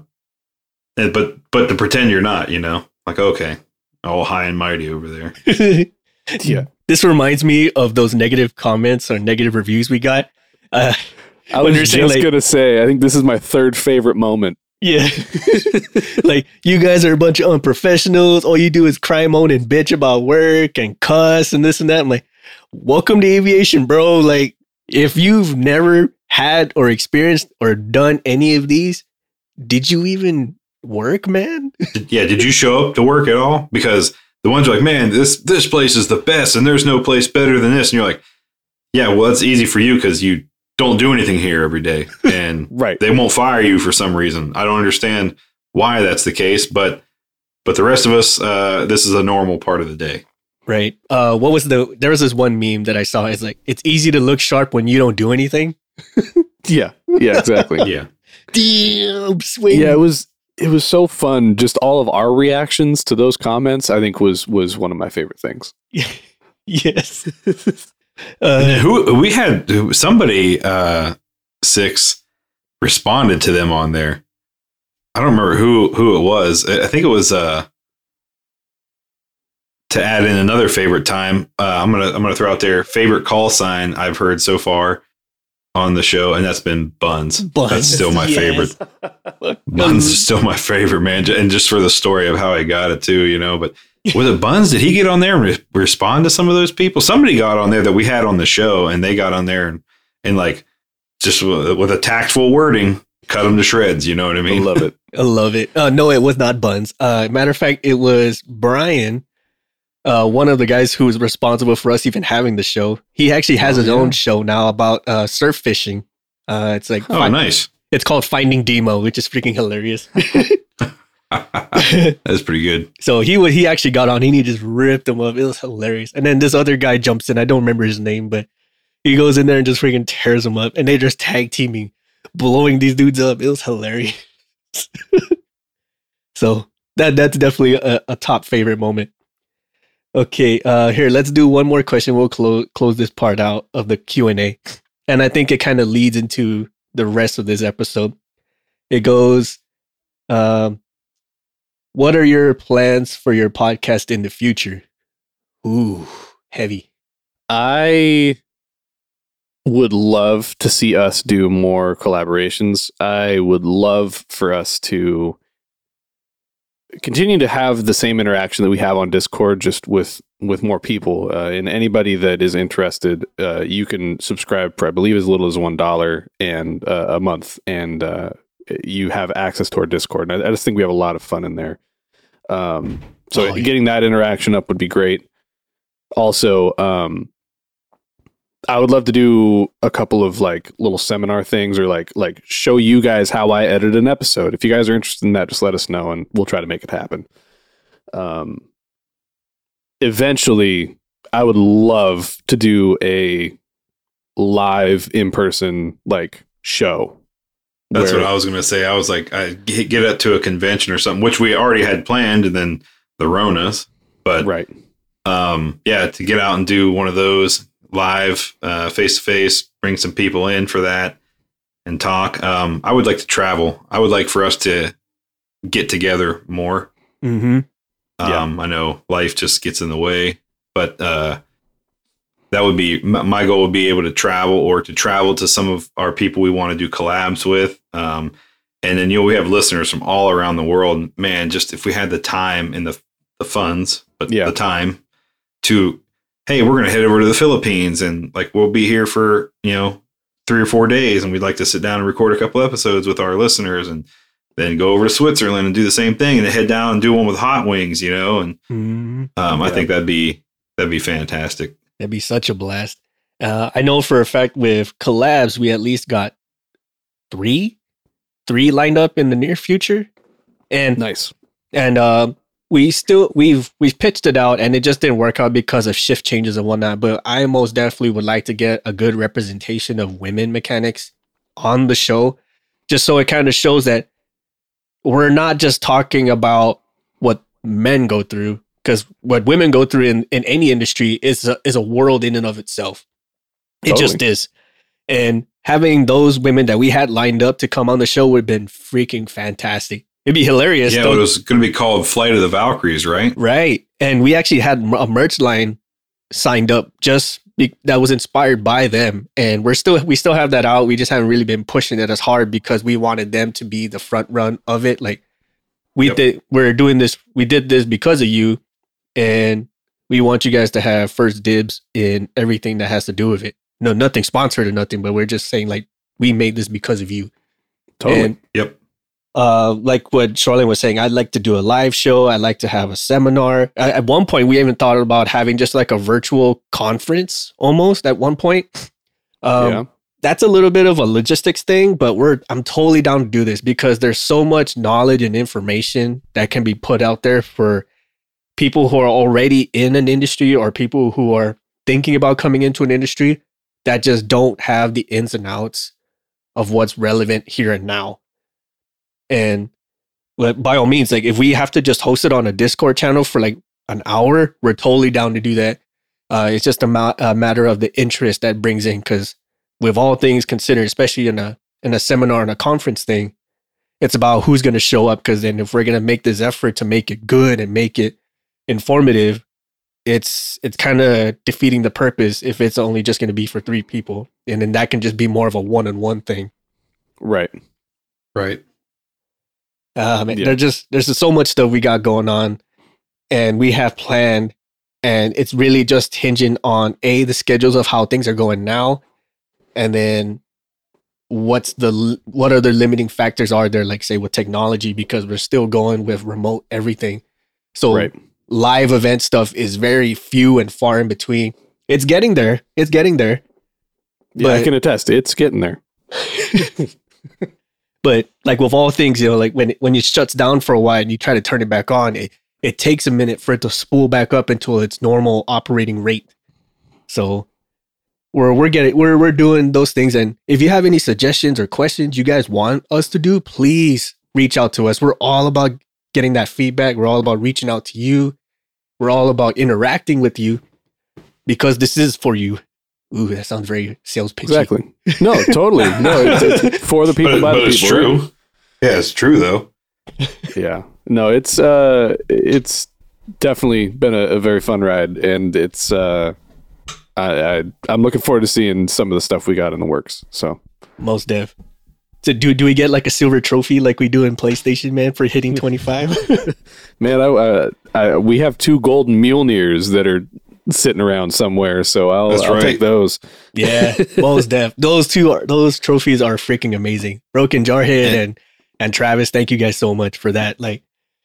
and, but but to pretend you're not, you know, like okay, all high and mighty over there. [laughs] Yeah. This reminds me of those negative comments or negative reviews we got. Uh, I was just like- gonna say. I think this is my third favorite moment Yeah. [laughs] like you guys are a bunch of unprofessionals. All you do is cry, moan, and bitch about work and cuss and this and that. I'm like, welcome to aviation, bro. Like, if you've never had or experienced or done any of these, did you even work, man? yeah, did you show up to work at all? Because the ones are like, man, this this place is the best, and there's no place better than this, and you're like, yeah, well, that's easy for you because you don't do anything here every day, [laughs] and Right. they won't fire you for some reason. I don't understand why that's the case, but but the rest of us, uh, this is a normal part of the day. Right. Uh, what was the? There was this one meme that I saw. It's like it's easy to look sharp when you don't do anything. [laughs] Yeah. Yeah, exactly. Yeah, Damn, swing. yeah, it was it was so fun. Just all of our reactions to those comments, I think was was one of my favorite things. [laughs] yes. [laughs] Uh, who we had somebody uh, six responded to them on there. I don't remember who who it was. I I think it was uh, to add in another favorite time. Uh, I'm gonna I'm gonna throw out there favorite call sign I've heard so far on the show, and that's been Buns. Buns, That's still my yes. favorite. [laughs] Buns is still my favorite man, and just for the story of how I got it too, you know. But was it Buns? Did he get on there and re- respond to some of those people? Somebody got on there that we had on the show, and they got on there and and like just with, with a tactful wording, cut them to shreds. You know what I mean? I love it. I love it. Uh, no, it was not Buns. Uh, matter of fact, it was Brian, uh, one of the guys who was responsible for us even having the show. He actually has Oh, his yeah. own show now about uh, surf fishing. Uh, it's like Oh, fi- nice. it's called Finding Demo, which is freaking hilarious. [laughs] That's pretty good. so he would he actually got on. He just ripped him up. It was hilarious. And then this other guy jumps in. I don't remember his name, but he goes in there and just freaking tears him up. And they just tag teaming, blowing these dudes up. It was hilarious. [laughs] so that that's definitely a, a top favorite moment. Okay, uh here let's do one more question. We'll close close this part out of the Q and A, and I think it kind of leads into the rest of this episode. It goes, um, what are your plans for your podcast in the future? Ooh, heavy. I would love to see us do more collaborations. I would love for us to continue to have the same interaction that we have on Discord, just with with more people. Uh, and anybody that is interested, uh, you can subscribe for I believe as little as one dollar and uh, a month, and uh, you have access to our Discord. And I, I just think we have a lot of fun in there. Um, so Oh, yeah. getting that interaction up would be great. Also, um, I would love to do a couple of like little seminar things or like like show you guys how I edit an episode. If you guys are interested in that, just let us know and we'll try to make it happen. Um, eventually, I would love to do a live in person like show. That's where- what I was going to say. I was like, I get up to a convention or something, which we already had planned, and then the Ronas. But right. um, yeah, to get out and do one of those live, face to face, bring some people in for that and talk. Um, I would like to travel. I would like for us to get together more. Mm-hmm. Yeah. Um, I know life just gets in the way, but uh, that would be my goal. Would be able to travel or to travel to some of our people we want to do collabs with. Um, and then you know we have listeners from all around the world. Man, just if we had the time and the the funds, but Yeah. the time to, hey, we're gonna head over to the Philippines and like we'll be here for you know three or four days, and we'd like to sit down and record a couple episodes with our listeners and then go over to Switzerland and do the same thing, and then head down and do one with hot wings, you know. And Mm-hmm. um, I think that'd be that'd be fantastic. That'd be such a blast. Uh, I know for a fact with collabs, we at least got three, three lined up in the near future, and Nice. and uh, we still we've we've pitched it out, and it just didn't work out because of shift changes and whatnot. But I most definitely would like to get a good representation of women mechanics on the show, just so it kind of shows that we're not just talking about what men go through because what women go through in, in any industry is a, is a world in and of itself. It just is. And having those women that we had lined up to come on the show would have been freaking fantastic. It'd be hilarious. yeah, don't- it was going to be called Flight of the Valkyries, right? right. And we actually had a merch line signed up just be- that was inspired by them, and we're still we still have that out. We just haven't really been pushing it as hard because we wanted them to be the front run of it. Like we Yep. did, we're doing this. We did this because of you, and we want you guys to have first dibs in everything that has to do with it. No, nothing sponsored or nothing, but we're just saying like we made this because of you. Totally. And Yep. Uh, like what Shoreline was saying, I'd like to do a live show. I'd like to have a seminar. At, at one point, we even thought about having just like a virtual conference almost at one point. Um, yeah. That's a little bit of a logistics thing, but we're I'm totally down to do this because there's so much knowledge and information that can be put out there for people who are already in an industry or people who are thinking about coming into an industry that just don't have the ins and outs of what's relevant here and now. And but by all means, like if we have to just host it on a Discord channel for like an hour, we're totally down to do that. Uh, it's just a, ma- a matter of the interest that brings in, because with all things considered, especially in a in a seminar and a conference thing, it's about who's going to show up. Because then, if we're going to make this effort to make it good and make it informative, it's it's kind of defeating the purpose if it's only just going to be for three people, and then that can just be more of a one on one thing. Right. Right. Um, Yeah. There's just there's just so much stuff we got going on, and we have planned, and it's really just hinging on a the schedules of how things are going now, and then what's the what other limiting factors are there, like say with technology, because we're still going with remote everything. So Right. live event stuff is very few and far in between. It's getting there. It's getting there. Yeah, I But- can attest. It's getting there. [laughs] but like with all things, you know, like when it, when it shuts down for a while and you try to turn it back on, it it takes a minute for it to spool back up into its normal operating rate. So we're we're getting we're we're doing those things, and if you have any suggestions or questions you guys want us to do, please reach out to us. We're all about getting that feedback. We're all about reaching out to you. We're all about interacting with you because this is for you. Ooh, that sounds very sales pitchy. Exactly. No, totally. No, it's, it's [laughs] for the people But, by but the it's people. true. Yeah, it's true though. Yeah. No, it's uh it's definitely been a, a very fun ride and it's uh I, I I'm looking forward to seeing some of the stuff we got in the works. So Most dev. So do do we get like a silver trophy like we do in PlayStation, man, for hitting twenty five? [laughs] man, I, uh, I we have two golden Mjolnirs that are sitting around somewhere, so I'll I'll right. take those. yeah, [laughs] most dev. Those two are those trophies are freaking amazing. Broken Jarhead and and Travis, thank you guys so much for that. Like,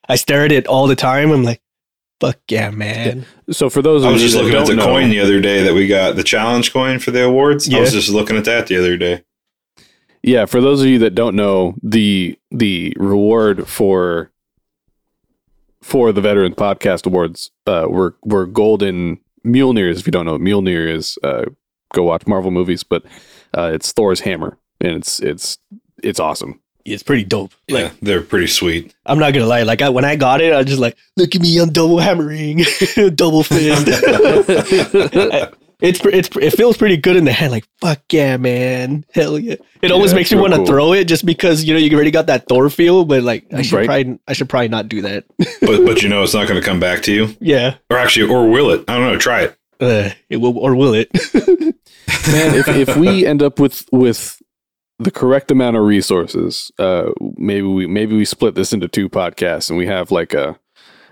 I stare at it all the time. I'm like, fuck yeah, man. So for those I of was you just looking at the know, coin the other day that we got, the challenge coin for the awards. I was just looking at that the other day. Yeah, for those of you that don't know, the the reward for for the Veteran Podcast Awards uh, were were golden Mjolnirs. If you don't know what Mjolnir is, uh, go watch Marvel movies. But uh, it's Thor's hammer, and it's it's it's awesome. It's pretty dope. Yeah, they're pretty sweet. I'm not gonna lie. Like, I, when I got it, I was just like, look at me, I'm double hammering, [laughs] double fist. [laughs] [laughs] it's it's it feels pretty good in the head. Like, fuck yeah, man, hell yeah. It always Yeah, makes it's me want to cool. throw it just because you know you already got that Thor feel. But like, I should Right. probably I should probably not do that. But but you know it's not going to come back to you. yeah, Or actually, or will it? I don't know. Try it. uh, it will or will it? [laughs] Man, if if we end up with with the correct amount of resources, uh, maybe we maybe we split this into two podcasts and we have like a.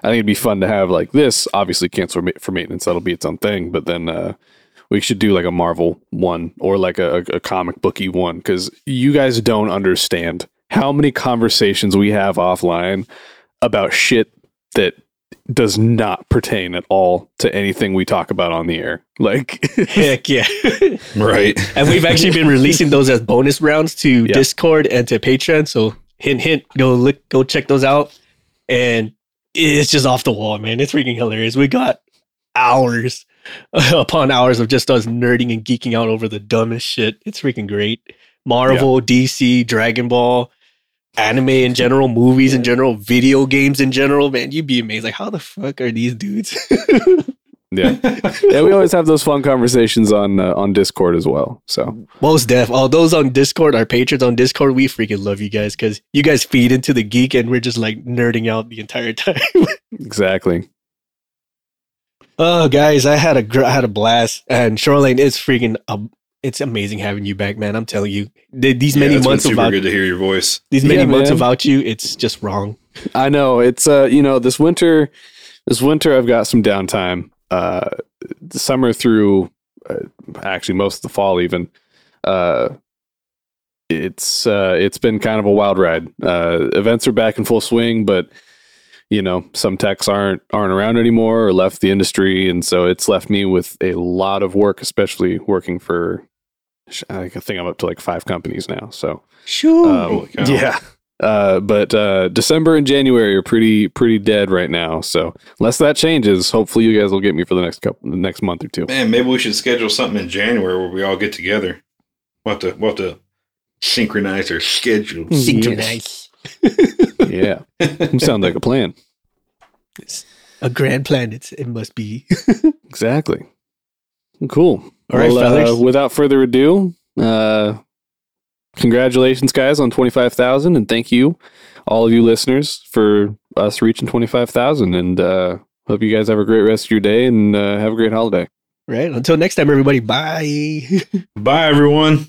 I think it'd be fun to have like this. Obviously, cancel for maintenance. That'll be its own thing. But then uh, we should do like a Marvel one or like a, a comic booky one because you guys don't understand how many conversations we have offline about shit that does not pertain at all to anything we talk about on the air. Like, [laughs] Heck yeah. Right. [laughs] and we've actually been releasing those as bonus rounds to Yeah. Discord and to Patreon. So hint hint, go look go check those out. And it's just off the wall, man. It's freaking hilarious. We got hours [laughs] upon hours of just us nerding and geeking out over the dumbest shit. It's freaking great. Marvel, DC, Dragon Ball, anime in general, movies in general, video games in general, man. You'd be amazed. Like, how the fuck are these dudes? [laughs] Yeah, [laughs] yeah. We always have those fun conversations on uh, on Discord as well. So Most def. All those on Discord, our patrons on Discord, we freaking love you guys because you guys feed into the geek and we're just like nerding out the entire time. exactly. Oh, guys, I had a gr- I had a blast, and Shoreline is freaking. Um, it's amazing having you back, man. I'm telling you, Th- these Yeah, many it's been months super without good to hear your voice. these many Yeah, months man. without you, it's just wrong. I know it's uh you know this winter this winter I've got some downtime uh the summer through uh, actually most of the fall even uh it's uh it's been kind of a wild ride uh events are back in full swing but you know some techs aren't aren't around anymore or left the industry and so it's left me with a lot of work especially working for I think I'm up to like five companies now so Sure. um, yeah. Uh, but uh, December and January are pretty pretty dead right now. So unless that changes, hopefully you guys will get me for the next couple, the next month or two. Man, maybe we should schedule something in January where we all get together. We'll have to, we'll have to synchronize our schedules. Synchronize. [laughs] [laughs] Yeah, [laughs] sounds like a plan. It's a grand plan. It's it must be. [laughs] Exactly. Cool. All right, Well, uh, without further ado, uh, congratulations, guys, on twenty five thousand, and thank you, all of you listeners, for us reaching twenty five thousand. And uh, hope you guys have a great rest of your day and uh, have a great holiday. right. Until next time, everybody. Bye. [laughs] Bye, everyone.